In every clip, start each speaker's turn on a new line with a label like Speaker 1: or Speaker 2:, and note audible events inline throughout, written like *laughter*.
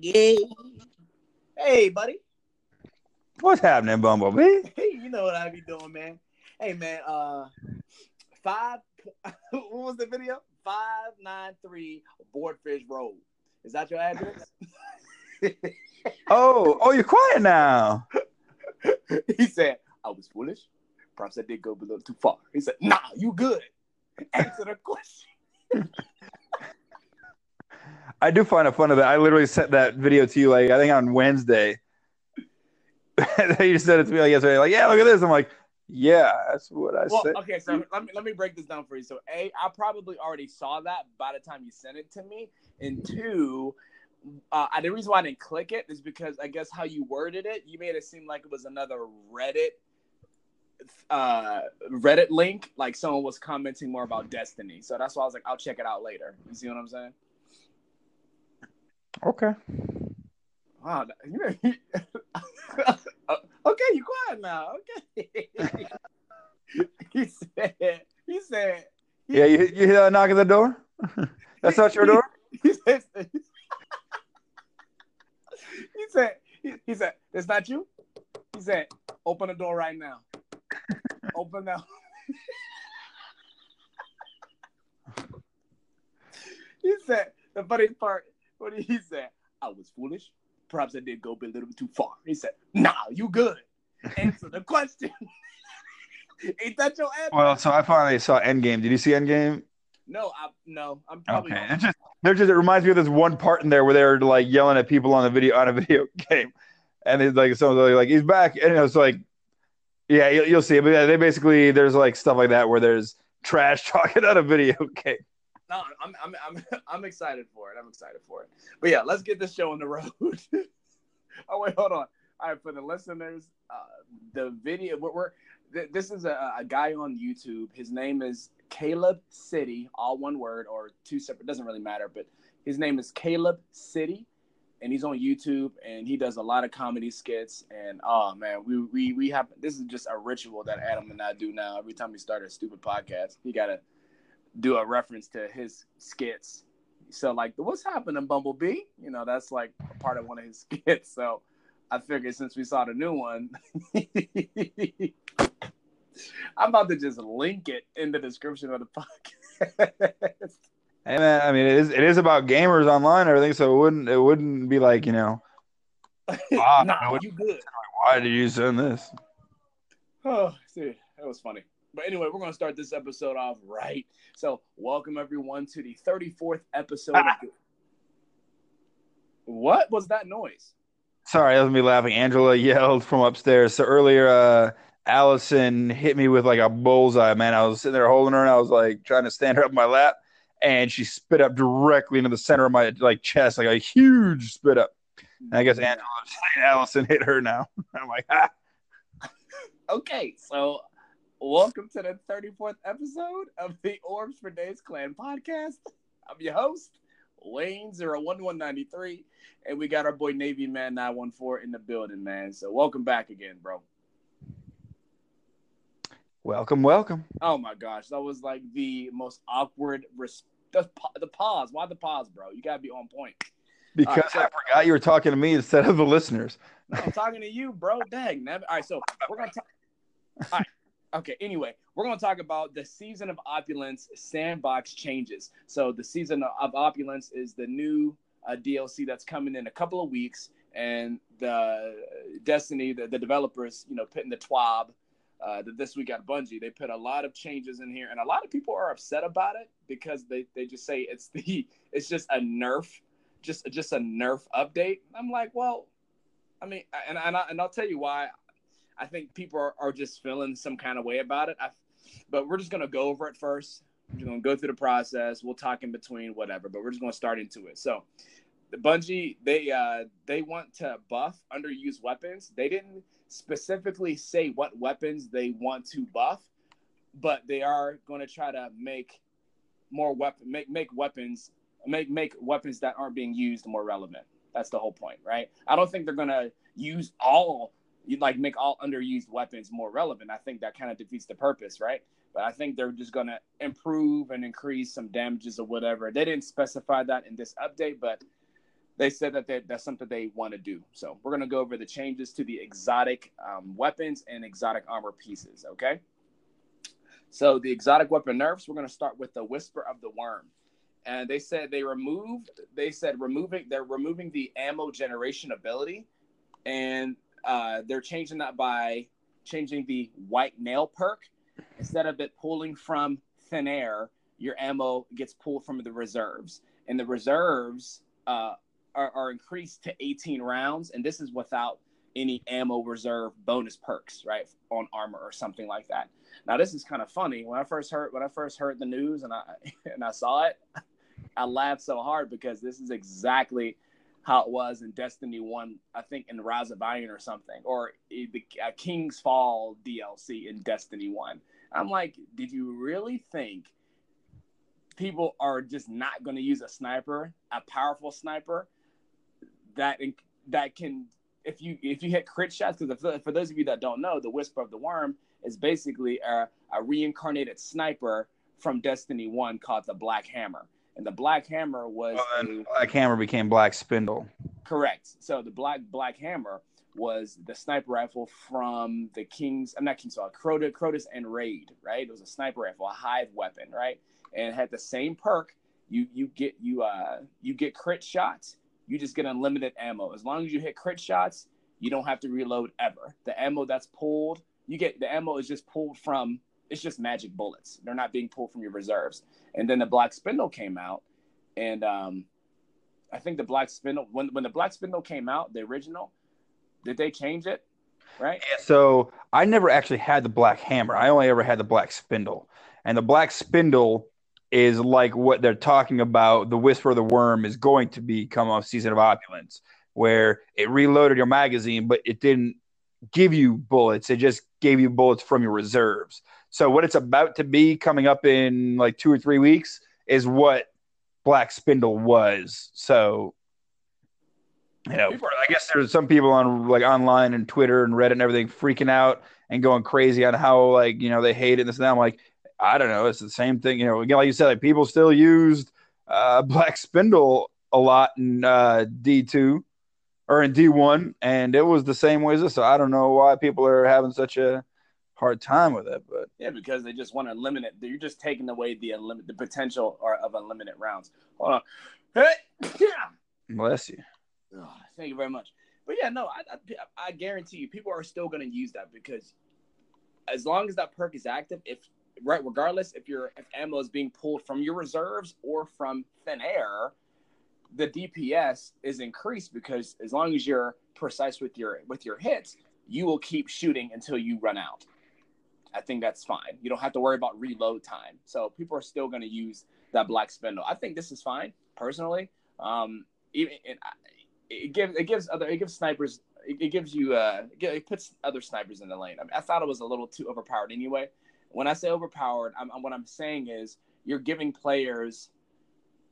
Speaker 1: Yay. Hey, buddy.
Speaker 2: What's happening, Bumblebee?
Speaker 1: Hey, you know what I be doing, man. Hey, man. Uh, five. *laughs* what was the video? Five nine three Boardfish Road. Is that your address? *laughs*
Speaker 2: Oh, oh, you're quiet now. *laughs*
Speaker 1: he said, "I was foolish. Perhaps I did go a little too far." He said, "Nah, you good. Answer the question."
Speaker 2: I do find it funny that I literally sent that video to you like I think on Wednesday. *laughs* you said it to me like yesterday, like, yeah, look at this. I'm like, yeah, that's what I
Speaker 1: Well,
Speaker 2: said.
Speaker 1: okay, so let me let me break this down for you. So, a, I probably already saw that by the time you sent it to me, and two, uh, the reason why I didn't click it is because I guess how you worded it, you made it seem like it was another Reddit, uh, Reddit link, like someone was commenting more about Destiny. So that's why I was like, I'll check it out later. You see what I'm saying?
Speaker 2: Okay.
Speaker 1: Wow. you- *laughs* okay, you quiet now. Okay. *laughs* he said. He said. he-
Speaker 2: Yeah, you you hear that knock at the door? *laughs* That's not your door?
Speaker 1: He said. He said. He, he said. It's not you. He said. Open the door right now. Open now. he said. The funniest part. What did he say? I was foolish. Perhaps I did go a little bit too far. He said, "Nah, you good. Answer the question." *laughs* Ain't that your answer?
Speaker 2: Well, so I finally saw Endgame. Did you see Endgame?
Speaker 1: no, I no. I'm probably
Speaker 2: Okay. It's just they're just it reminds me of this one part in there where they're like yelling at people on the video on a video *laughs* game. And it's like someone's like, he's back. And it's like, yeah, you'll, you'll see. But yeah, they basically there's like stuff like that where there's trash *laughs* talking on a video game.
Speaker 1: No, I'm, I'm, I'm, *laughs* I'm excited for it. I'm excited for it. But yeah, let's get this show on the road. *laughs* oh wait, hold on. All right, for the listeners, uh, the video we're, we're th- this is a, a guy on YouTube. His name is Caleb City, all one word or two separate. Doesn't really matter, but his name is Caleb City, and he's on YouTube and he does a lot of comedy skits. And oh man, we we we have this is just a ritual that Adam and I do now. Every time we start a stupid podcast, he gotta do a reference to his skits. So like, what's happening, Bumblebee? You know, that's like a part of one of his *laughs* skits. So I figured since we saw the new one, *laughs* I'm about to just link it in the description of the podcast. *laughs*
Speaker 2: Hey man, I mean it is it is about gamers online and everything, so it wouldn't it wouldn't be like, you know, Ah,
Speaker 1: nah, you good.
Speaker 2: why did you send this?
Speaker 1: Oh, see, that was funny. But anyway, we're gonna start this episode off right. So, welcome everyone to the 34th episode. of. What was that noise?
Speaker 2: Sorry, that was me laughing. Angela yelled from upstairs. So earlier, uh, Allison hit me with like a bullseye, man. I was sitting there holding her and I was like trying to stand her up in my lap, and she spit up directly into the center of my like chest, like a huge spit up. And I guess Angela *laughs* Allison hit her now. *laughs* I'm like, ah.
Speaker 1: Okay, so welcome to the 34th episode of the Orbs for Days Clan podcast. I'm your host, Wayne01193, and we got our boy Navy Man 914 in the building, man. So welcome back again, bro.
Speaker 2: welcome, welcome.
Speaker 1: Oh my gosh, that was like the most awkward res- the, the pause. Why the pause, bro? You gotta be on point.
Speaker 2: Because
Speaker 1: Alright, so-
Speaker 2: I forgot you were talking to me instead of the listeners.
Speaker 1: No, I'm talking to you, bro. Dang, never. All right, so we're gonna talk. All right. Okay. Anyway, we're gonna talk about the season of opulence sandbox changes. So the season of opulence is the new uh, DLC that's coming in a couple of weeks, and the Destiny, the, the developers, you know, putting the TWAB. Uh, that this week at Bungie, they put a lot of changes in here, and a lot of people are upset about it because they, they just say it's the *laughs* it's just a nerf, just just a nerf update. I'm like, well, I mean, and and, I, and I'll tell you why. I think people are, are just feeling some kind of way about it. I, but we're just gonna go over it first. We're gonna go through the process. We'll talk in between, whatever. But we're just gonna start into it. So, the Bungie they uh, they want to buff underused weapons. They didn't specifically say what weapons they want to buff, but they are going to try to make more weapon make make weapons make make weapons that aren't being used more relevant. That's the whole point, right? I don't think they're gonna use all you like make all underused weapons more relevant. I think that kind of defeats the purpose, right? But I think they're just gonna improve and increase some damages or whatever. They didn't specify that in this update, but they said that they, that's something they want to do. So we're gonna go over the changes to the exotic um, weapons and exotic armor pieces. Okay. So the exotic weapon nerfs, we're gonna start with the Whisper of the Worm, and they said they removed. They said removing. They're removing the ammo generation ability, and uh, they're changing that by changing the white nail perk instead of it pulling from thin air. Your ammo gets pulled from the reserves, and the reserves uh, are, are increased to 18 rounds, and this is without any ammo reserve bonus perks, right, on armor or something like that. Now, this is kind of funny. When I first heard when I first heard the news and I *laughs* and I saw it, I laughed so hard because this is exactly how it was in Destiny One. I think in Rise of Iron or something, or the uh, King's Fall DLC in Destiny One. I'm like, did you really think people are just not going to use a sniper, a powerful sniper that that can if you if you hit crit shots because for those of you that don't know, the Whisper of the Worm is basically a, a reincarnated sniper from Destiny One called the Black Hammer, and the Black Hammer was
Speaker 2: a, Black Hammer became Black Spindle.
Speaker 1: Correct. So the Black Black Hammer was the sniper rifle from the Kings. I'm not King's Fall, Crota, Crota's End Raid. Right. It was a sniper rifle, a hive weapon. Right, and it had the same perk. You you get you uh you get crit shots you just get unlimited ammo. As long as you hit crit shots, you don't have to reload ever. The ammo that's pulled, you get the ammo is just pulled from it's just magic bullets. They're not being pulled from your reserves. And then the black spindle came out, and um, I think the black spindle when when the black spindle came out, the original, did they change it? Right.
Speaker 2: So I never actually had the black hammer. I only ever had the black spindle, and the black spindle is like what they're talking about. The Whisper of the Worm is going to become a season of opulence, where it reloaded your magazine, but it didn't give you bullets. It just gave you bullets from your reserves. So what it's about to be coming up in like two or three weeks is what Black Spindle was. So you know, I guess there's some people on like online and Twitter and Reddit and everything freaking out and going crazy on how like you know they hate it and this and that. I'm like, I don't know. It's the same thing. You know, again, like you said, like people still used uh, *laughs* Black Spindle a lot in uh, D2 or in D1, and it was the same way as this. So I don't know why people are having such a hard time with it. But
Speaker 1: yeah, because they just want to limit it. You're just taking away the unlimited, the potential or of unlimited rounds. Hold on. Hey, *laughs*
Speaker 2: bless you.
Speaker 1: Oh, thank you very much. But yeah, no, I, I, I guarantee you, people are still going to use that because as long as that perk is active, if right regardless if your if ammo is being pulled from your reserves or from thin air the dps is increased because as long as you're precise with your with your hits you will keep shooting until you run out i think that's fine you don't have to worry about reload time so people are still going to use that black spindle i think this is fine personally um even it, gives it gives other it gives snipers it, it gives you uh it puts other snipers in the lane I, mean, I thought it was a little too overpowered anyway when I say overpowered, I'm, what I'm saying is you're giving players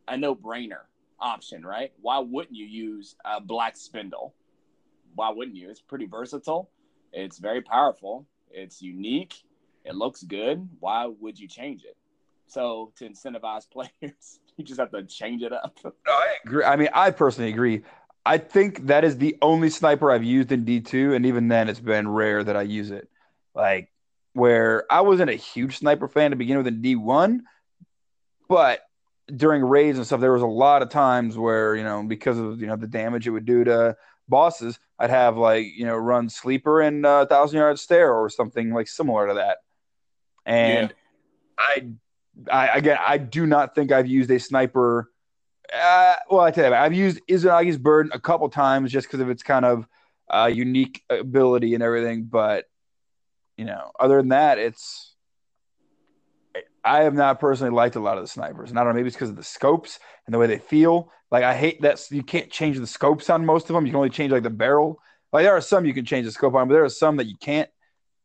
Speaker 1: a no-brainer option, right? Why wouldn't you use a black spindle? Why wouldn't you? It's pretty versatile. It's very powerful. It's unique. It looks good. Why would you change it? So to incentivize *laughs* players, you just have to change it up.
Speaker 2: I agree. I mean, I personally agree. I think that is the only sniper I've used in D2, and even then, it's been rare that I use it. Like where I wasn't a huge sniper fan to begin with in D1, but during raids and stuff, there was a lot of times where, you know, because of, you know, the damage it would do to bosses, I'd have like, you know, run sleeper and uh, thousand yard stare or something like similar to that. And yeah. I, I, again, I do not think I've used a sniper. Uh, well, I tell you, I've used Izanagi's Burden a couple times just because of its kind of uh, unique ability and everything, but you know, other than that, it's I have not personally liked a lot of the snipers, and I don't know, maybe it's because of the scopes and the way they feel. Like I hate that you can't change the scopes on most of them. You can only change like the barrel. Like there are some you can change the scope on, but there are some that you can't.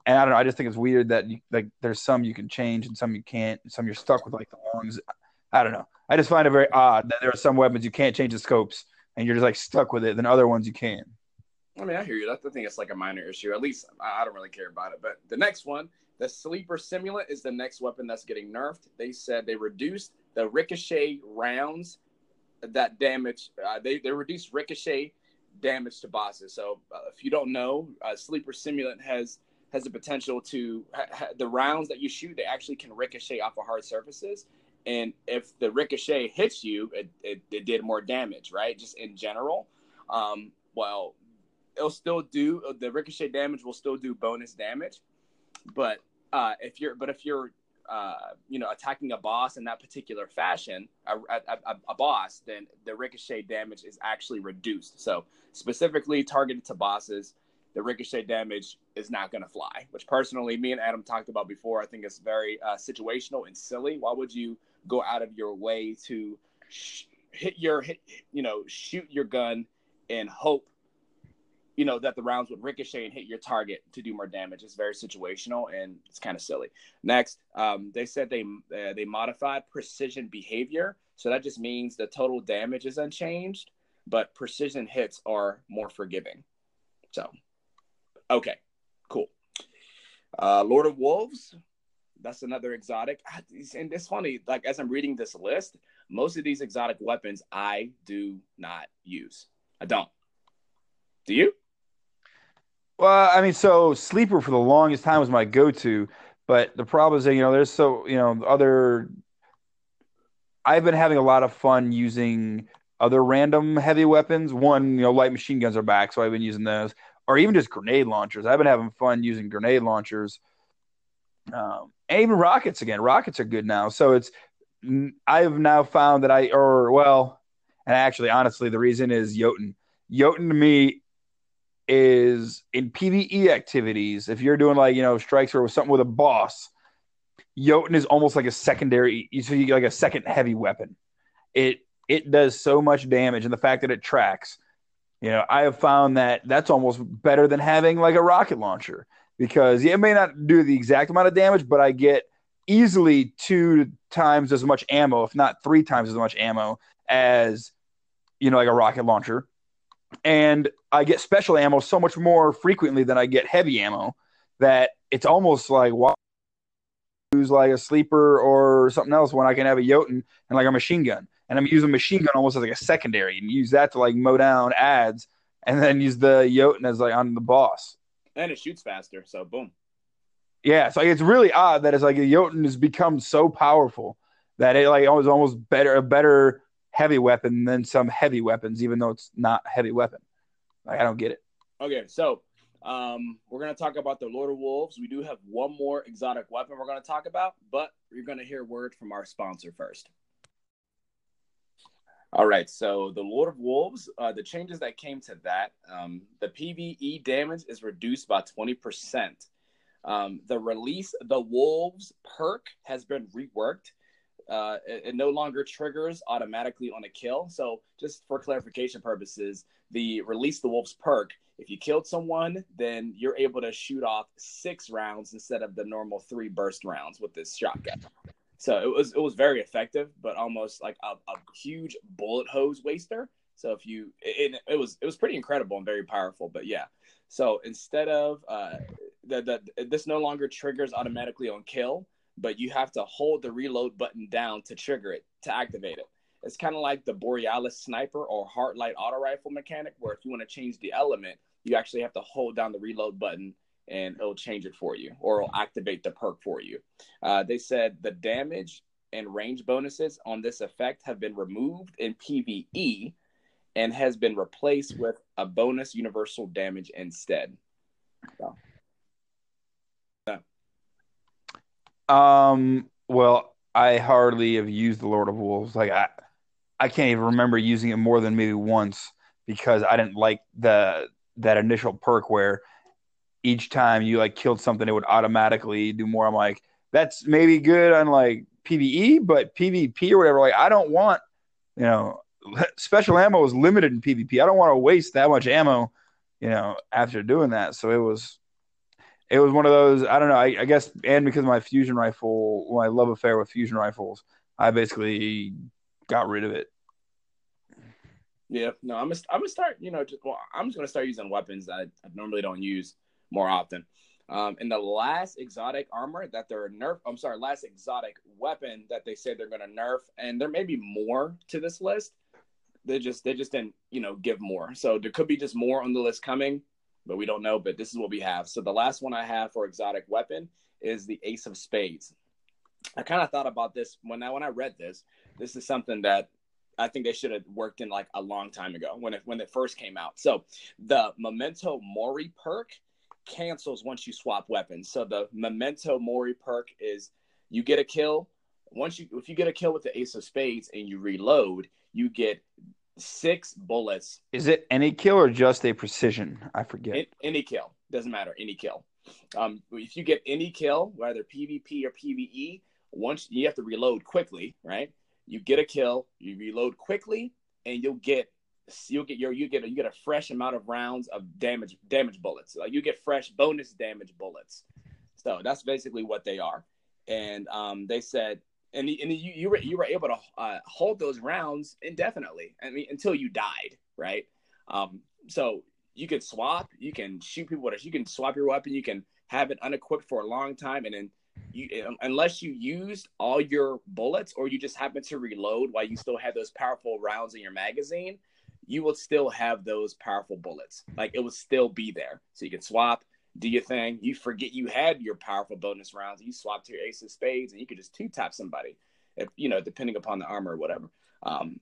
Speaker 2: And I don't know. I just think it's weird that you, like there's some you can change and some you can't. And some you're stuck with like the longs. I don't know. I just find it very odd that there are some weapons you can't change the scopes and you're just like stuck with it. Then other ones you can.
Speaker 1: I mean, I hear you. I think it's like a minor issue. At least I don't really care about it. But the next one, the sleeper simulant, is the next weapon that's getting nerfed. They said they reduced the ricochet rounds that damage. Uh, they they reduce ricochet damage to bosses. So uh, if you don't know, uh, Sleeper Simulant has has the potential to ha- the rounds that you shoot, they actually can ricochet off of hard surfaces. And if the ricochet hits you, it, it, it did more damage, right? Just in general. Um, well, it'll still do the ricochet damage will still do bonus damage, but uh, if you're but if you're uh, you know attacking a boss in that particular fashion, a, a, a, boss, then the ricochet damage is actually reduced. So specifically targeted to bosses, the ricochet damage is not going to fly. Which personally, me and Adam talked about before. I think it's very uh, situational and silly. Why would you go out of your way to sh- hit your hit, you know, shoot your gun and hope you know that the rounds would ricochet and hit your target to do more damage. It's very situational and it's kind of silly. Next, um, they said they uh, they modified precision behavior, so that just means the total damage is unchanged, but precision hits are more forgiving. So, okay, cool. Uh, Lord of Wolves, that's another exotic. And it's funny, like as I'm reading this list, most of these exotic weapons I do not use. I don't. Do you?
Speaker 2: Well, I mean, so sleeper for the longest time was my go-to, but the problem is that you know there's so you know other. I've been having a lot of fun using other random heavy weapons. One, you know, light machine guns are back, so I've been using those, or even just grenade launchers. I've been having fun using grenade launchers, um, and even rockets again. Rockets are good now, so it's. I've now found that I, or well, and actually, honestly, the reason is Jotun. Jotun to me is in PVE activities, if you're doing like, you know, strikes or something with a boss, Jotun is almost like a secondary, you like a second heavy weapon. It it does so much damage, and the fact that it tracks, you know, I have found that that's almost better than having like a rocket launcher because it may not do the exact amount of damage, but I get easily two times as much ammo, if not three times as much ammo as you know, like a rocket launcher and I get special ammo so much more frequently than I get heavy ammo that it's almost like why use like a sleeper or something else when I can have a Jotun and like a machine gun. And I'm using machine gun almost as like a secondary and use that to like mow down ads and then use the Jotun as like on the boss.
Speaker 1: And it shoots faster, so boom.
Speaker 2: Yeah, so it's really odd that it's like the Jotun has become so powerful that it like was almost better a better heavy weapon than some heavy weapons, even though it's not heavy weapon. Like, I don't get it.
Speaker 1: Okay, so um, we're going to talk about the Lord of Wolves. We do have one more exotic weapon we're going to talk about, but you're going to hear word from our sponsor first. All right, so the Lord of Wolves, uh, the changes that came to that, um, the PVE damage is reduced by 20%. Um, the release, the Wolves perk has been reworked uh, it, it, no longer triggers automatically on a kill. So, just for clarification purposes, the release the wolves perk. If you killed someone, then you're able to shoot off six rounds instead of the normal three burst rounds with this shotgun. So it was it was very effective, but almost like a, a huge bullet hose waster. So if you it, it was it was pretty incredible and very powerful. But yeah, so instead of uh, the, the this no longer triggers automatically on kill but you have to hold the reload button down to trigger it to activate it. It's kind of like the Borealis sniper or Hard Light auto rifle mechanic, where if you want to change the element, you actually have to hold down the reload button and it'll change it for you or it'll activate the perk for you. Uh, they said the damage and range bonuses on this effect have been removed in PvE and has been replaced with a bonus universal damage instead. So.
Speaker 2: Um, well, I hardly have used the Lord of Wolves. Like I, I can't even remember using it more than maybe once because I didn't like the that initial perk where each time you like killed something, it would automatically do more. I'm like, that's maybe good on like PVE, but PvP or whatever, like I don't want, you know, *laughs* special ammo is limited in PvP. I don't want to waste that much ammo, you know, after doing that. So it was it was one of those. I don't know. I, I, guess, and because my fusion rifle, my love affair with fusion rifles, I basically got rid of it.
Speaker 1: Yeah, no, I'm gonna, I'm gonna start. You know, just, well, I'm just gonna start using weapons that I normally don't use more often. Um, and the last exotic armor that they're nerf, I'm sorry, last exotic weapon that they say they're gonna nerf, and there may be more to this list, they just they just didn't you know give more. So there could be just more on the list coming, but we don't know. But this is what we have. So the last one I have for exotic weapon is the Ace of Spades. I kind of thought about this when I when I read this. This is something that I think they should have worked in like a long time ago when it when it first came out. So the Memento Mori perk cancels once you swap weapons. So the Memento Mori perk is you get a kill. Once you if you get a kill with the Ace of Spades and you reload, you get six bullets.
Speaker 2: Is it any kill or just a precision? I forget.
Speaker 1: Any kill doesn't matter. Any kill. Um, if you get any kill, whether PvP or PvE, once you have to reload quickly, right? You get a kill, you reload quickly, and you'll get you'll get your you get a, you get a fresh amount of rounds of damage damage bullets. Like you get fresh bonus damage bullets. So that's basically what they are. And um, they said, and, and you you were you were able to uh, hold those rounds indefinitely. I mean, until you died, right? Um, so you can swap, you can shoot people with it, you can swap your weapon, you can have it unequipped for a long time, and then you unless you used all your bullets or you just happen to reload while you still have those powerful rounds in your magazine, you will still have those powerful bullets. Like it will still be there. So you can swap, do your thing. You forget you had your powerful bonus rounds. You swap to your ace of spades and you could just two tap somebody, if, you know, depending upon the armor or whatever. Um,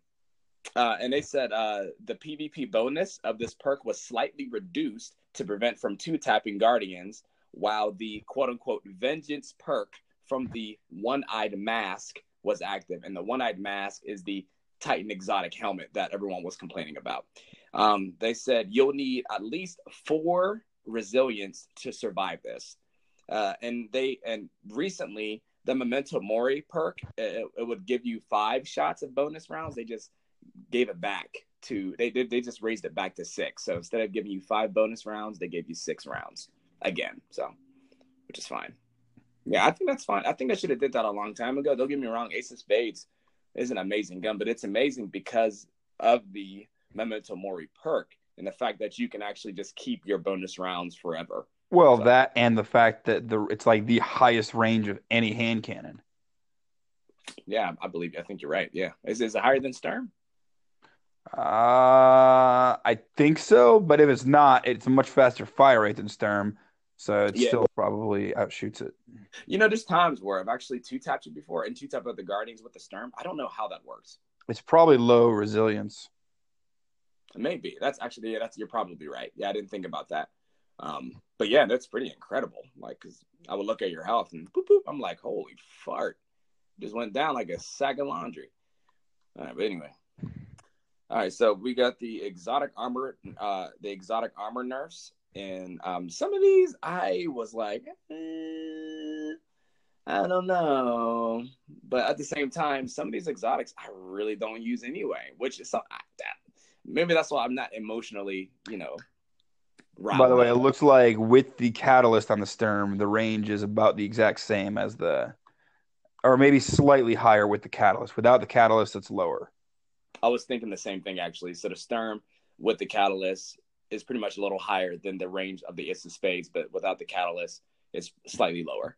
Speaker 1: uh, and they said uh, the PvP bonus of this perk was slightly reduced to prevent from two tapping guardians, while the quote unquote vengeance perk from the one eyed mask was active. And the one eyed mask is the Titan exotic helmet that everyone was complaining about. Um, they said you'll need at least four resilience to survive this. Uh, and they and recently the Memento Mori perk it, it, would give you five shots of bonus rounds. They just gave it back to they they just raised it back to six. So instead of giving you five bonus rounds, they gave you six rounds again. So which is fine. Yeah, I think that's fine. I think I should have did that a long time ago. Don't get me wrong, Ace of Spades is an amazing gun, but it's amazing because of the Memento Mori perk and the fact that you can actually just keep your bonus rounds forever.
Speaker 2: Well, so. that and the fact that the it's like the highest range of any hand cannon.
Speaker 1: Yeah, I believe. I think you're right. Yeah, is is it higher than Sturm?
Speaker 2: Uh, I think so, but if it's not, it's a much faster fire rate than Sturm. So it yeah. still probably outshoots it.
Speaker 1: You know, there's times where I've actually two tapped it before and two tapped the Guardians with the Sturm. I don't know how that works.
Speaker 2: It's probably low resilience.
Speaker 1: Maybe that's actually yeah, that's you're probably right. Yeah, I didn't think about that. Um, but yeah, that's pretty incredible. Like, cause I would look at your health and boop, boop, I'm like, holy fart, just went down like a sack of laundry. All right, but anyway. All right, so we got the exotic armor, uh, the exotic armor nerfs and um, some of these I was like, eh, I don't know. But at the same time, some of these exotics I really don't use anyway, which is something that maybe that's why I'm not emotionally, you know.
Speaker 2: By the way, it looks like with the catalyst on the Sturm, the range is about the exact same as the, or maybe slightly higher with the catalyst. Without the catalyst, it's lower.
Speaker 1: I was thinking the same thing actually. So the Sturm with the catalyst is pretty much a little higher than the range of the Ace of Spades, but without the catalyst, it's slightly lower.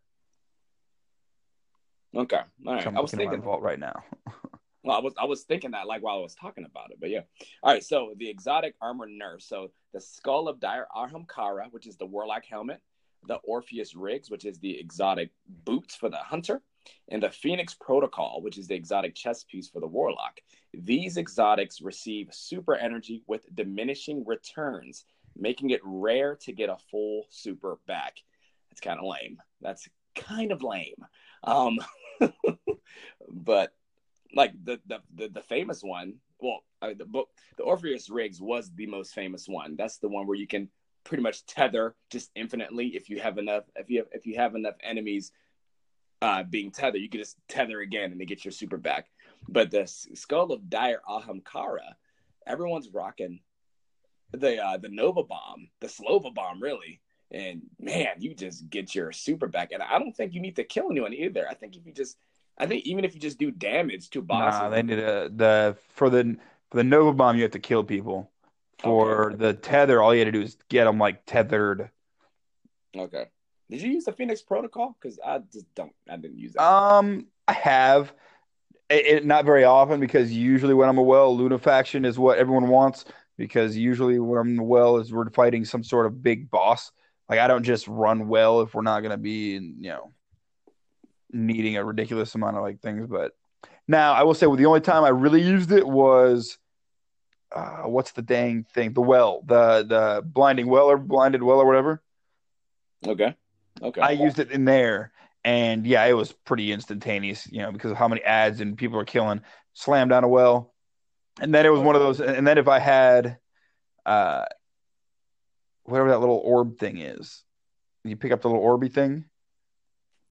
Speaker 1: Okay, all right.
Speaker 2: I was thinking vault right now. *laughs*
Speaker 1: well, I was I was thinking that like while I was talking about it, but yeah. All right, so the exotic armor nerfs. So the skull of Dire Ahamkara, which is the warlock helmet, the Orpheus rigs, which is the exotic boots for the hunter, and the Phoenix Protocol, which is the exotic chess piece for the Warlock. These exotics receive super energy with diminishing returns, making it rare to get a full super back. That's kind of lame. That's kind of lame. Um, *laughs* but like the, the, the the famous one, well, uh, the book, the Orpheus Rigs was the most famous one. That's the one where you can pretty much tether just infinitely if you have enough if you have, if you have enough enemies uh, being tethered. You can just tether again and they get your super back. But the skull of Dire Ahamkara, everyone's rocking the uh, the Nova bomb, the Slova bomb, really. And man, you just get your super back. And I don't think you need to kill anyone either. I think if you just, I think even if you just do damage to bosses,
Speaker 2: nah, they need a, the for the for the Nova bomb, you have to kill people. For okay. the tether, all you had to do is get them like tethered.
Speaker 1: Okay. Did you use the Phoenix Protocol? Because I just don't. I didn't use that.
Speaker 2: Um, I have. It, it, not very often because usually when I'm a well, Luna faction is what everyone wants because usually when I'm well is we're fighting some sort of big boss. Like I don't just run well if we're not gonna be in, you know needing a ridiculous amount of like things. But now I will say well, the only time I really used it was uh, what's the dang thing? The well, the the blinding well or blinded well or whatever.
Speaker 1: Okay. Okay.
Speaker 2: I used it in there, and yeah, it was pretty instantaneous, you know, because of how many ads and people are killing. Slam down a well, and then it was one of those. And then if I had, uh, whatever that little orb thing is, you pick up the little orby thing.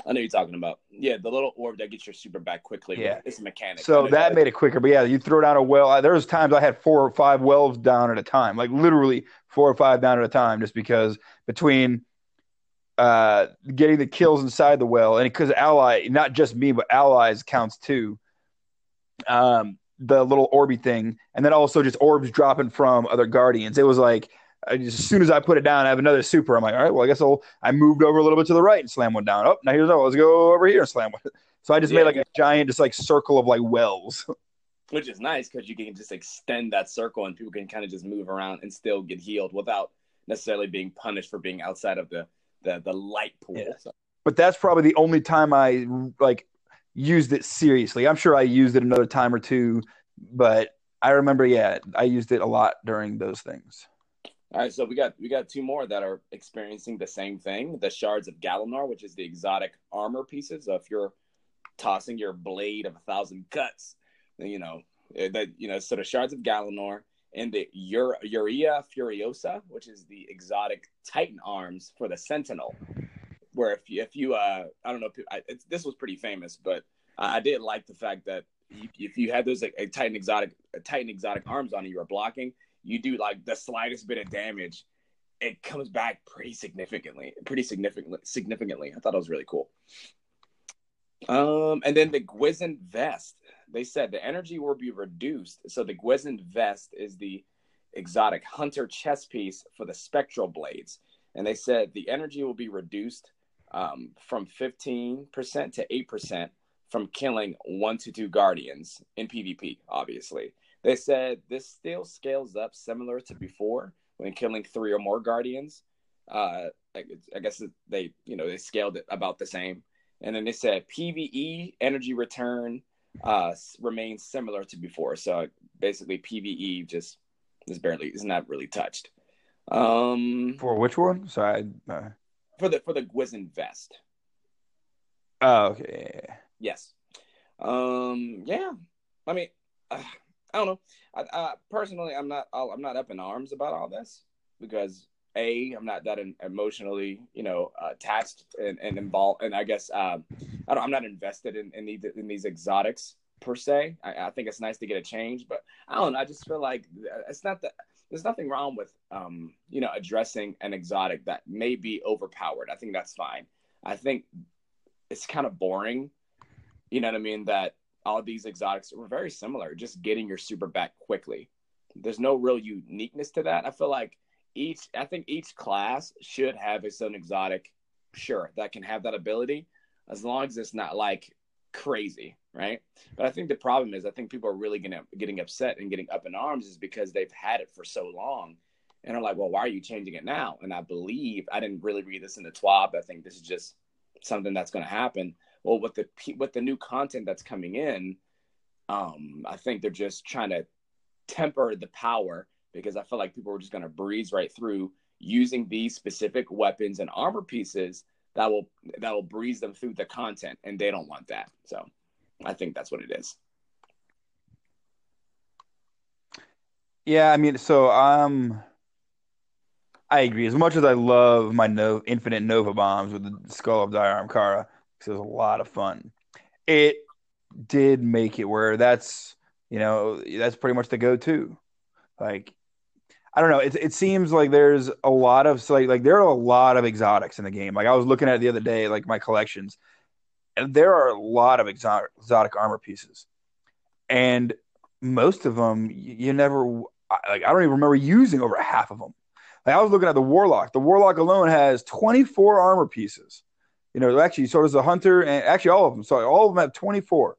Speaker 1: I know you're talking about. Yeah, the little orb that gets your super back quickly. Yeah, it's a mechanic.
Speaker 2: So that made it quicker. But yeah, you throw down a well. There was times I had four or five wells down at a time, like literally four or five down at a time, just because between uh, getting the kills inside the well, and because ally, not just me, but allies counts too. Um, the little orby thing, and then also just orbs dropping from other guardians. It was like as soon as I put it down, I have another super. I'm like, all right, well, I guess I'll. I moved over a little bit to the right and slam one down. Oh, now here's another. Let's go over here and slam one. *laughs* So I just yeah, made like a giant, just like circle of like wells. *laughs*
Speaker 1: Which is nice because you can just extend that circle and people can kind of just move around and still get healed without necessarily being punished for being outside of the the, the light pool. Yeah. So.
Speaker 2: But that's probably the only time I like used it seriously. I'm sure I used it another time or two, but I remember, yeah, I used it a lot during those things.
Speaker 1: All right, so we got we got two more that are experiencing the same thing: the shards of Galanor, which is the exotic armor pieces. So if you're tossing your blade of a thousand cuts, you know eh, that you know. So the shards of Galanor and the Ur- Ursa Furiosa, which is the exotic Titan arms for the Sentinel. Where if you, if you uh I don't know if I, this was pretty famous, but I did like the fact that if you had those like, a Titan exotic a Titan exotic arms on you, you were blocking you do like the slightest bit of damage, it comes back pretty significantly, pretty significantly, significantly. I thought it was really cool. Um, and then the Gwisin vest. They said the energy will be reduced. So the Gwisin vest is the exotic hunter chest piece for the spectral blades, and they said the energy will be reduced um, from 15% to 8% from killing one to two guardians in PvP, obviously. They said this still scales up similar to before when killing three or more guardians. Uh, I, I guess they, you know, they scaled it about the same. And then they said PVE energy return uh, remains similar to before. So basically, PVE just is barely is not really touched. Um,
Speaker 2: for which one? Sorry, uh...
Speaker 1: for the for the Gwisin vest.
Speaker 2: Oh, okay.
Speaker 1: Yes. Um. Yeah. I mean, uh, I don't know. I, I, personally, I'm not. I'm not up in arms about all this because a, I'm not that emotionally, you know, uh, attached and, and involved, and I guess uh, I am not invested in in, these, in these exotics per se. I, I, think it's nice to get a change, but I don't know. I just feel like it's not that. There's nothing wrong with, um, you know, addressing an exotic that may be overpowered. I think that's fine. I think it's kind of boring. You know what I mean? That all these exotics were very similar, just getting your super back quickly. There's no real uniqueness to that. I feel like each, I think each class should have its own exotic, sure, that can have that ability, as long as it's not like crazy, right? But I think the problem is, I think people are really getting getting upset and getting up in arms is because they've had it for so long, and are like, well, why are you changing it now? And I believe I didn't really read this in the TWAB. I think this is just something that's going to happen well with the with the new content that's coming in um i think they're just trying to temper the power because i feel like people were just going to breeze right through using these specific weapons and armor pieces that will that will breeze them through the content and they don't want that so i think that's what it is
Speaker 2: yeah i mean so um I agree. As much as I love my no, infinite Nova bombs with the skull of Dire Ahamkara, it was a lot of fun. It did make it where that's you know that's pretty much the go-to. Like I don't know. It it seems like there's a lot of like like there are a lot of exotics in the game. Like I was looking at the other day, like my collections, and there are a lot of exotic exotic armor pieces, and most of them you, you never like. I don't even remember using over half of them. Like I was looking at the warlock. The warlock alone has 24 armor pieces. You know, actually, so does the hunter, and actually all of them. Sorry, all of them have 24.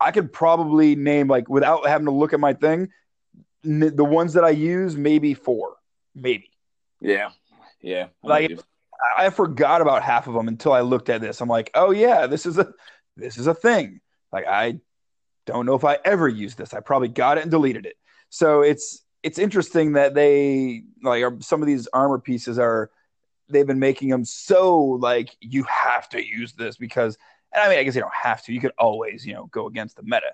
Speaker 2: I could probably name like without having to look at my thing, the ones that I use maybe four, maybe.
Speaker 1: Yeah, yeah. I'm
Speaker 2: Like. I forgot about half of them until I looked at this. I'm like, oh yeah, this is a this is a thing. Like I don't know if I ever used this. I probably got it and deleted it. So it's it's interesting that they like are, some of these armor pieces are they've been making them so like you have to use this because and I mean I guess you don't have to. You could always you know go against the meta,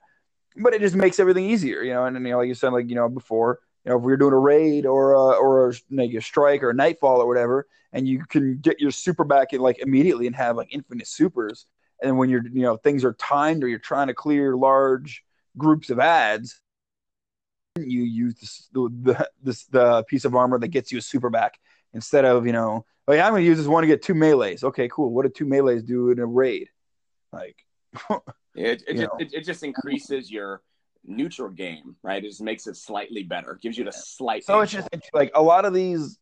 Speaker 2: but it just makes everything easier. You know, and, and you know like you said like you know before you know if we were doing a raid or a, or a, like a strike or a nightfall or whatever, and you can get your super back in like immediately and have like infinite supers. And when you're you know things are timed or you're trying to clear large groups of ads, you use this, the this the piece of armor that gets you a super back instead of you know oh yeah I'm gonna use this one to get two melees. Okay, cool. What do two melees do in a raid? Like *laughs*
Speaker 1: it, it, just, it, it just increases your neutral game, right? It just makes it slightly better. Gives you the slight.
Speaker 2: So it's just it's like a lot of these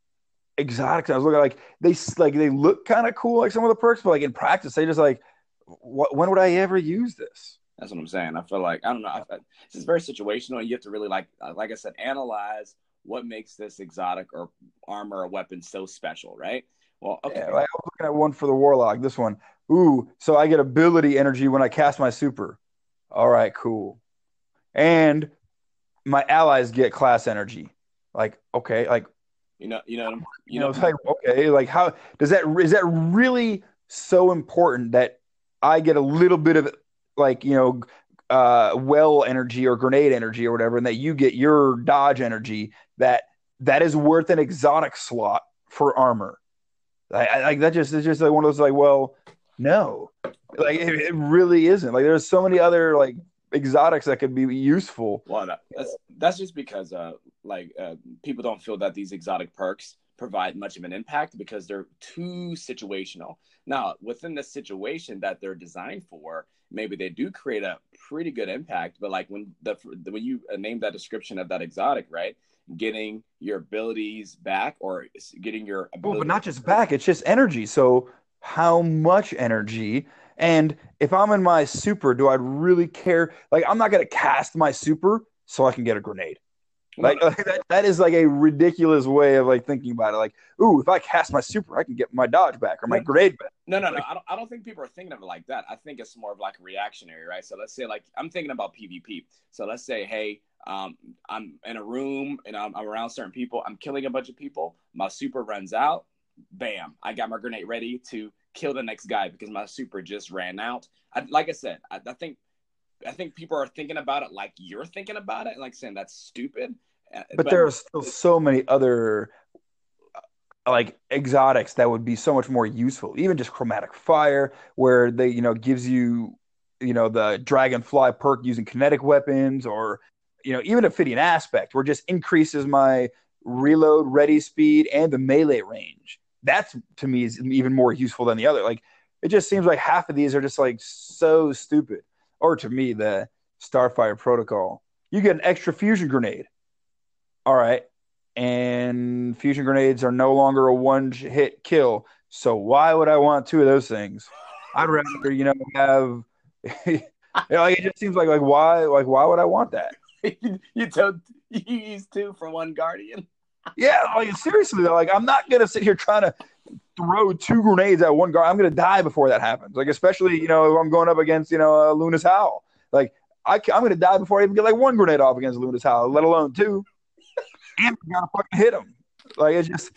Speaker 2: exotics. I was looking at, like they like they look kind of cool, like some of the perks, but like in practice, they just like, what? When would I ever use this?
Speaker 1: That's what I'm saying. I feel like I don't know. I, I, it's just very situational, and you have to really like, uh, like I said, analyze what makes this exotic or armor or weapon so special, right? Well, okay,
Speaker 2: Yeah, I was looking at one for the warlock. This one, ooh, so I get ability energy when I cast my super. All right, cool. And my allies get class energy. Like okay, like
Speaker 1: you know, you know, you
Speaker 2: you know,
Speaker 1: know,
Speaker 2: it's like okay, like how does that is that really so important that I get a little bit of like you know uh well energy or grenade energy or whatever, and that you get your dodge energy that that is worth an exotic slot for armor. I, I like that just it's just like one of those like well no like it, it really isn't like there's so many other like exotics that could be useful
Speaker 1: Well, that's that's just because uh, like uh, people don't feel that these exotic perks provide much of an impact because they're too situational. Now, within the situation that they're designed for, maybe they do create a pretty good impact. But like when the when you uh, name that description of that exotic, right? Getting your abilities back or getting your
Speaker 2: Well, but not just back, it's just energy. So how much energy? And if I'm in my super, do I really care? Like I'm not gonna cast my super so I can get a grenade. Like, *laughs* like that, that is like a ridiculous way of like thinking about it. Like, ooh, if I cast my super, I can get my dodge back or my
Speaker 1: No.
Speaker 2: grenade back.
Speaker 1: No, no, no. I don't, I don't think people are thinking of it like that. I think it's more of like reactionary, right? So let's say, like, I'm thinking about PvP. So let's say, hey, um, I'm in a room and I'm, I'm around certain people. I'm killing a bunch of people. My super runs out. Bam! I got my grenade ready to kill the next guy because my super just ran out. I, like I said, I, I think, I think people are thinking about it like you're thinking about it, like saying that's stupid. Uh,
Speaker 2: But there are still so many other uh, like exotics that would be so much more useful. Even just chromatic fire, where they you know gives you you know the dragonfly perk using kinetic weapons, or you know even Ophidian aspect, where it just increases my reload ready speed and the melee range. That's to me is even more useful than the other. Like it just seems like half of these are just like so stupid. Or to me, the Starfire protocol, you get an extra fusion grenade. All right. And fusion grenades are no longer a one hit kill. So why would I want two of those things? I'd rather, you know, have *laughs* you know, like it just seems like like why like why would I want that? *laughs*
Speaker 1: you told you used two for one guardian.
Speaker 2: Yeah, like seriously though, like I'm not gonna sit here trying to throw two grenades at one guard. I'm gonna die before that happens. Like especially you know if I'm going up against you know uh, Luna's Howl. Like I, am gonna die before I even get like one grenade off against Luna's Howl, let alone two. And I gotta fucking hit him. Like it's just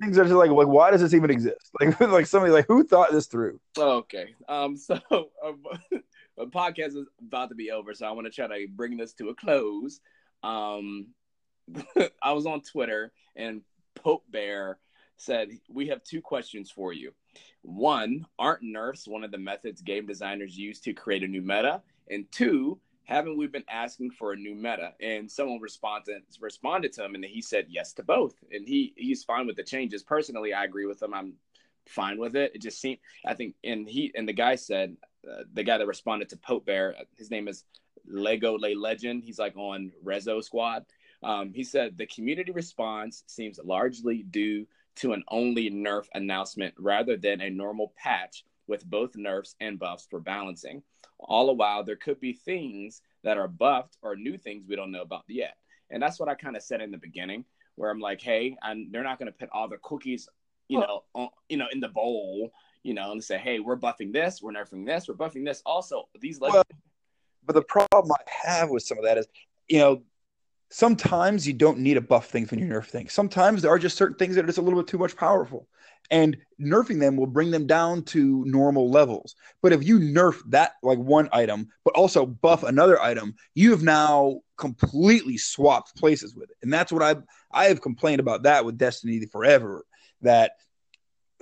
Speaker 2: things are just like like why does this even exist? *laughs* Like *laughs* like somebody like who thought this through?
Speaker 1: Okay. Um. *laughs* So um, the podcast is about to be over, so I want to try to bring this to a close. Um, *laughs* I was on Twitter and Pope Bear said we have two questions for you. One, aren't nerfs one of the methods game designers use to create a new meta? And two, haven't we been asking for a new meta? And someone responded responded to him, and he said yes to both. And he he's fine with the changes. Personally, I agree with him. I'm fine with it. It just seemed I think, and he and the guy said uh, the guy that responded to Pope Bear, his name is Lego Lay Legend. He's like on Rezo Squad. Um, he said the community response seems largely due to an only nerf announcement rather than a normal patch with both nerfs and buffs for balancing. All the while, there could be things that are buffed or new things we don't know about yet. And that's what I kind of said in the beginning, where I'm like, hey, I'm, they're not going to put all the cookies, you know, on, you know, in the bowl, you know, and say, hey, we're buffing this, we're nerfing this, we're buffing this. Also, these. Well,
Speaker 2: but the problem I have with some of that is, you know, sometimes you don't need to buff things when you nerf things. Sometimes there are just certain things that are just a little bit too much powerful. And nerfing them will bring them down to normal levels. But if you nerf that like one item, but also buff another item, you have now completely swapped places with it. And that's what I I have complained about that with Destiny forever. That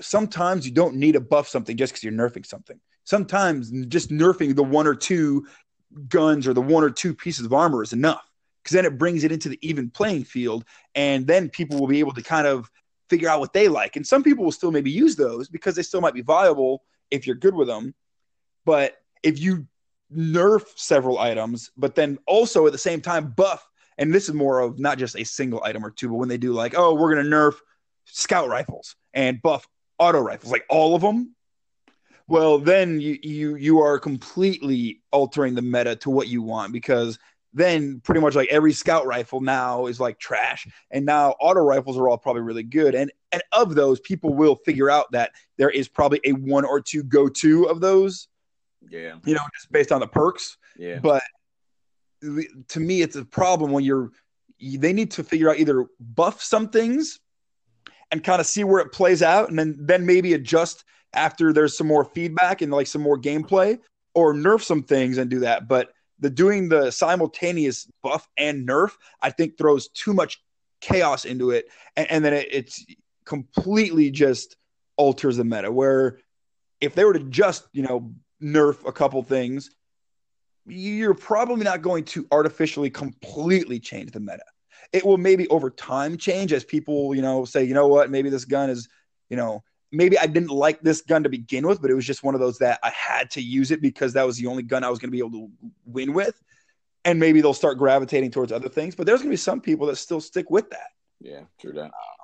Speaker 2: sometimes you don't need to buff something just because you're nerfing something. Sometimes just nerfing the one or two guns or the one or two pieces of armor is enough because then it brings it into the even playing field and then people will be able to kind of figure out what they like. And some people will still maybe use those because they still might be viable if you're good with them. But if you nerf several items but then also at the same time buff and this is more of not just a single item or two but when they do like oh we're to nerf scout rifles and buff auto rifles like all of them well then you you you are completely altering the meta to what you want because then pretty much like every scout rifle now is like trash. And now auto rifles are all probably really good. And and of those people will figure out that there is probably a one or two go to of those
Speaker 1: yeah.
Speaker 2: you know just based on the perks.
Speaker 1: Yeah.
Speaker 2: But to me it's a problem when you're they need to figure out either buff some things and kind of see where it plays out and then then maybe adjust after there's some more feedback and like some more gameplay or nerf some things and do that. But the doing the simultaneous buff and nerf, I think throws too much chaos into it, and, and then it, it's completely just alters the meta. Where if they were to just you know nerf a couple things, you're probably not going to artificially completely change the meta. It will maybe over time change as people you know say you know what maybe this gun is you know maybe I didn't like this gun to begin with, but it was just one of those that I had to use it because that was the only gun I was going to be able to win with. And maybe they'll start gravitating towards other things, but there's going to be some people that still stick with that.
Speaker 1: Yeah, true that.
Speaker 2: Uh,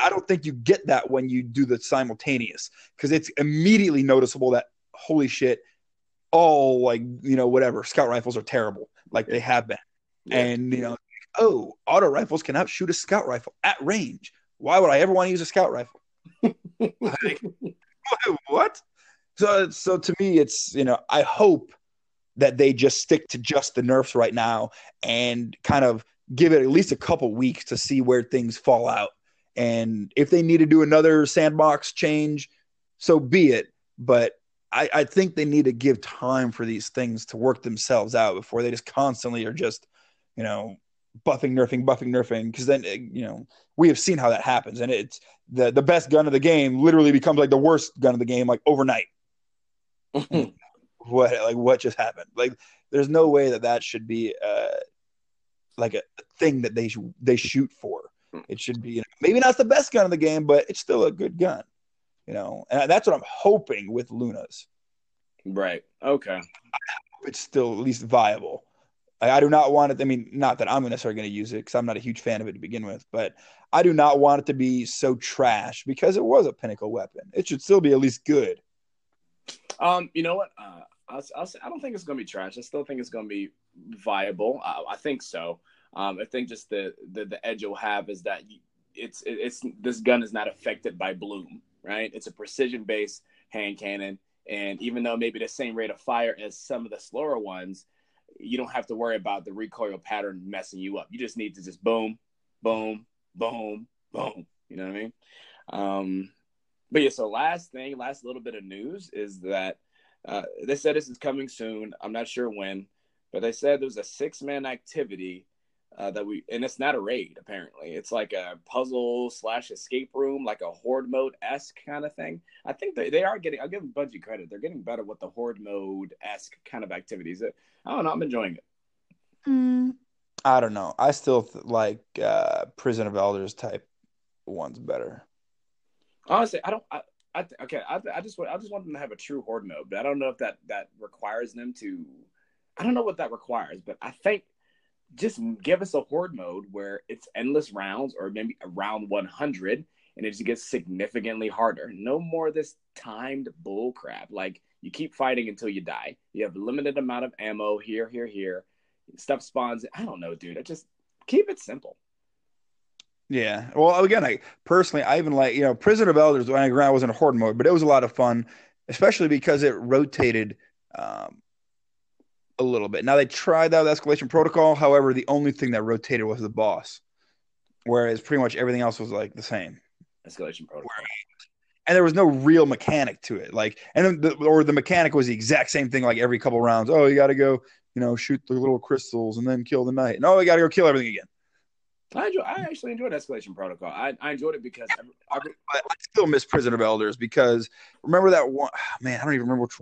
Speaker 2: I don't think you get that when you do the simultaneous because it's immediately noticeable that holy shit, all like you know whatever scout rifles are terrible, like yeah. they have been, yeah. and you know oh auto rifles can outshoot a scout rifle at range. Why would I ever want to use a scout rifle? *laughs* like, *laughs* *laughs* what? So, so to me, it's you know, I hope that they just stick to just the nerfs right now and kind of give it at least a couple weeks to see where things fall out. And if they need to do another sandbox change, so be it. But I, I think they need to give time for these things to work themselves out before they just constantly are just, you know, buffing, nerfing, buffing, nerfing. Because then, eh, you know, we have seen how that happens, and it's the the best gun of the game literally becomes like the worst gun of the game like overnight. *laughs* what like what just happened? Like there's no way that that should be uh like a, thing that they sh- they shoot for. It should be you know, maybe not the best gun of the game, but it's still a good gun. You know, and that's what I'm hoping with Luna's.
Speaker 1: Right. Okay.
Speaker 2: It's still at least viable. I, do not want it. I mean, not that I'm necessarily going to use it because I'm not a huge fan of it to begin with, but I do not want it to be so trash because it was a pinnacle weapon. It should still be at least good.
Speaker 1: Um, you know what? Uh, I'll, I'll I don't think it's going to be trash. I still think it's going to be viable. I think so. Um, I think just the, the the edge you'll have is that it's it's this gun is not affected by bloom, right? It's a precision based hand cannon, and even though maybe the same rate of fire as some of the slower ones, you don't have to worry about the recoil pattern messing you up. You just need to just boom, boom, boom, boom. You know what I mean? Um, but yeah, so last thing, last little bit of news is that uh, they said this is coming soon. I'm not sure when, but they said there was a six man activity uh, that we, and it's not a raid apparently. It's like a puzzle slash escape room, like a horde mode esque kind of thing. I think they, they are getting. I'll give them Bungie credit. They're getting better with the horde mode esque kind of activities. I don't know. I'm enjoying it.
Speaker 2: Mm. I don't know. I still th- like uh, Prison of Elders type ones better.
Speaker 1: Honestly, I don't. I, I okay. I, I just I just want them to have a true horde mode, but I don't know if that that requires them to. I don't know what that requires, but I think just give us a horde mode where it's endless rounds or maybe around 100 and it just gets significantly harder. No more this timed bull crap. Like you keep fighting until you die. You have a limited amount of ammo here, here, here. Stuff spawns. I don't know, dude. I just keep it simple.
Speaker 2: Yeah. Well, again, I personally, I even like, you know, Prison of Elders, when I was in a horde mode, but it was a lot of fun, especially because it rotated um, a little bit. Now they tried that with escalation protocol. However, the only thing that rotated was the boss, whereas pretty much everything else was like the same.
Speaker 1: Escalation protocol.
Speaker 2: And there was no real mechanic to it. Like, and the, or the mechanic was the exact same thing. Like every couple rounds, oh, you got to go, you know, shoot the little crystals and then kill the knight. No, you got to go kill everything again.
Speaker 1: I enjoy. I actually enjoyed Escalation Protocol. I, I enjoyed it because I, I,
Speaker 2: I, still miss Prison of Elders because remember that one *sighs* man. I don't even remember which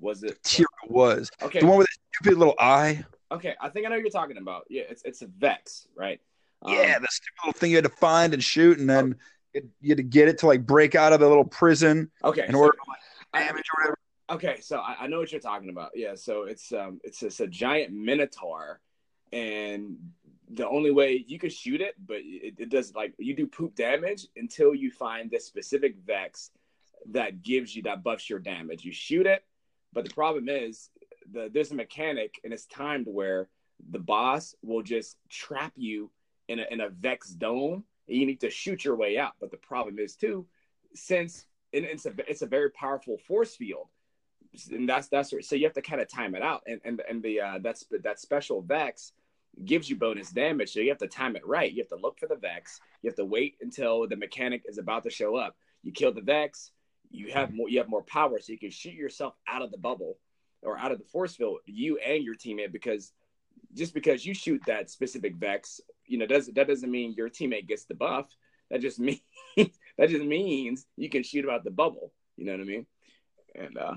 Speaker 1: was it
Speaker 2: tier was.
Speaker 1: Okay,
Speaker 2: the one with the stupid little eye.
Speaker 1: Okay, I think I know what you're talking about. Yeah, it's it's a Vex, right?
Speaker 2: Um, yeah, the stupid little thing you had to find and shoot, and then it, you had to get it to like break out of the little prison.
Speaker 1: Okay,
Speaker 2: in so, order to like, damage or whatever.
Speaker 1: Okay, so I, I, know what you're talking about. Yeah, so it's um it's it's a giant minotaur, and the only way you can shoot it, but it, it does like you do poop damage until you find this specific vex that gives you that buffs your damage. You shoot it, but the problem is the there's a mechanic and it's timed where the boss will just trap you in a in a vex dome and you need to shoot your way out. But the problem is too, since it's a it's a very powerful force field, and that's that's so you have to kind of time it out. And and and the uh, that's that special vex gives you bonus damage. So you have to time it right. You have to look for the Vex. You have to wait until the mechanic is about to show up. You kill the Vex. You have more. You have more power, so you can shoot yourself out of the bubble or out of the force field. You and your teammate, because just because you shoot that specific Vex, you know, does that doesn't mean your teammate gets the buff. That just *laughs* means that just means you can shoot about the bubble. You know what I mean? And uh,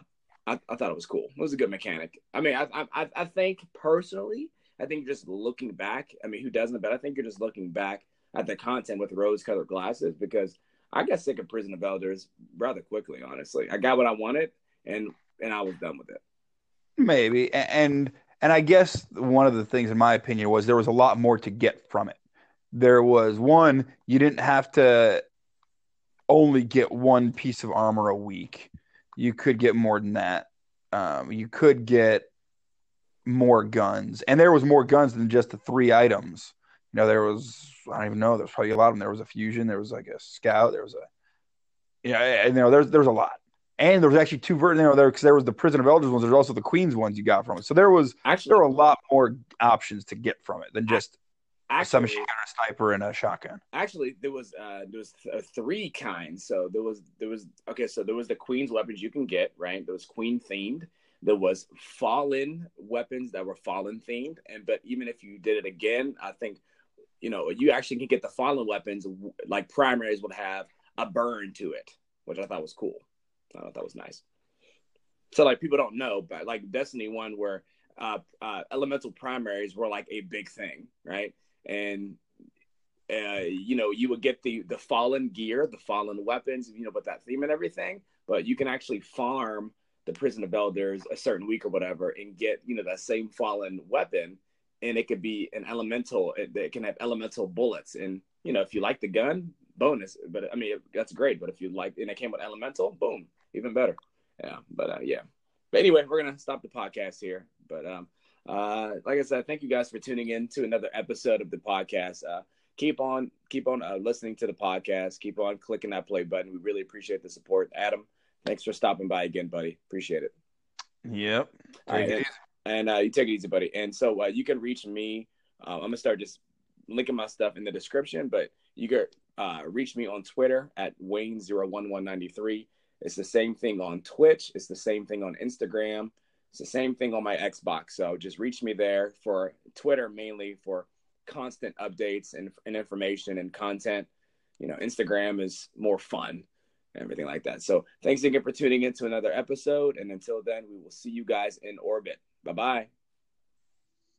Speaker 1: I, I thought it was cool. It was a good mechanic. I mean, I I, I think personally I think just looking back, I mean, who doesn't? But I think you're just looking back at the content with rose-colored glasses because I got sick of Prison of Elders rather quickly. Honestly, I got what I wanted, and and I was done with it.
Speaker 2: Maybe, and and I guess one of the things, in my opinion, was there was a lot more to get from it. There was one, you didn't have to only get one piece of armor a week. You could get more than that. Um, you could get more guns, and there was more guns than just the three items. You know, there was I don't even know. There's probably a lot of them. There was a fusion. There was like a scout. There was a yeah, you know, there's there's a lot. And there was actually two versions. You know, there because there was the Prison of Elders ones. There's also the Queen's ones you got from it. So there was actually there were a lot more options to get from it than just actually, a submachine gun, a sniper, and a shotgun.
Speaker 1: Actually, there was uh there was th- three kinds. So there was there was okay. So there was the Queen's weapons you can get right. There was Queen themed. There was fallen weapons that were fallen themed, and but even if you did it again, I think you know you actually can get the fallen weapons like primaries would have a burn to it, which I thought was cool. I thought that was nice. So like people don't know, but like Destiny one where uh, uh, elemental primaries were like a big thing, right? And uh, you know, you would get the the fallen gear, the fallen weapons, you know, with that theme and everything. But you can actually farm the prison of elders a certain week or whatever and get you know that same fallen weapon and it could be an elemental it, it can have elemental bullets. And you know if you like the gun bonus. But i mean that's great. But if you like and it came with elemental boom even better. Yeah but uh, yeah. But anyway we're gonna stop the podcast here. But um uh like i said thank you guys for tuning in to another episode of the podcast. Uh keep on keep on uh, listening to the podcast. Keep on clicking that play button. We really appreciate the support. Adam Thanks for stopping by again, buddy. Appreciate it.
Speaker 2: Yep.
Speaker 1: and, and uh, you take it easy, buddy. And so uh, you can reach me. Uh, I'm gonna start just linking my stuff in the description, but you can uh, reach me on Twitter at Wayne01193. It's the same thing on Twitch. It's the same thing on Instagram. It's the same thing on my Xbox. So just reach me there for Twitter mainly for constant updates and, and information and content. You know, Instagram is more fun everything like that. So thanks again for tuning in to another episode. And until then, we will see you guys in orbit. Bye bye.